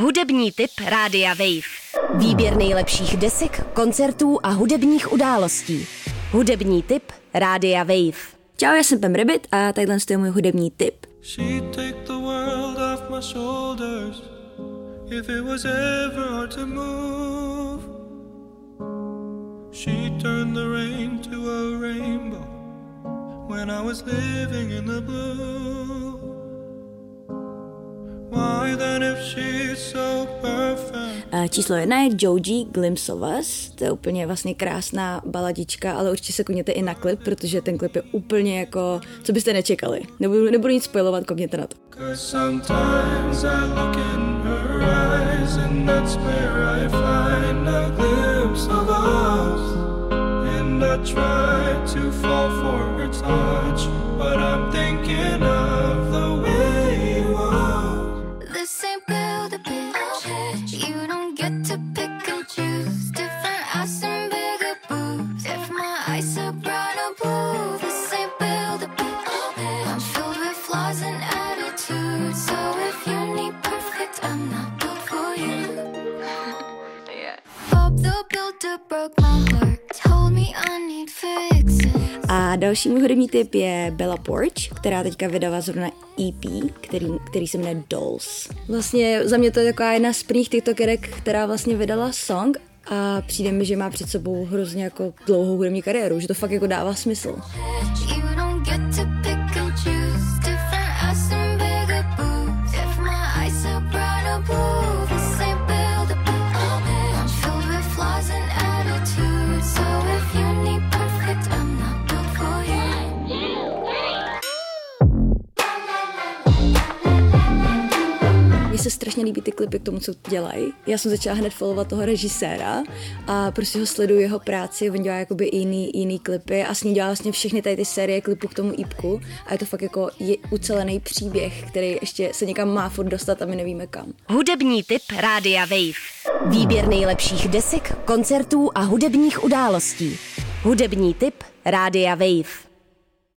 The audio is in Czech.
Hudební tip Rádia Wave. Výběr nejlepších desek, koncertů a hudebních událostí. Hudební tip Rádia Wave. Čau, já jsem Pem Rabbit a tadyhle je můj hudební tip. She'd take the world off my shoulders if it was ever hard to move. She turned the rain to a rainbow when I was living in the blue. Číslo jedna je Joji Glimpse of Us. To je úplně vlastně krásná baladička, ale určitě se koukněte i na klip, protože ten klip je úplně jako, co byste nečekali. Nebudu, nebudu nic spojovat, koukněte na to. I try to fall for her touch, but I'm thinking A další můj hudební tip je Bella Porch, která teďka vydala zrovna EP, který, který se jmenuje Dolls. Vlastně za mě to je taková jedna z prvních tiktokerek, která vlastně vydala song a přijde mi, že má před sebou hrozně jako dlouhou hudební kariéru, že to fakt jako dává smysl. You don't get to se strašně líbí ty klipy k tomu, co dělají. Já jsem začala hned followovat toho režiséra a prostě ho sleduju jeho práci, on dělá jakoby jiný, jiný klipy a s ním dělá vlastně všechny tady ty série klipů k tomu ípku a je to fakt jako je ucelený příběh, který ještě se někam má furt dostat a my nevíme kam. Hudební tip Rádia Wave. Výběr nejlepších desek, koncertů a hudebních událostí. Hudební tip Rádia Wave.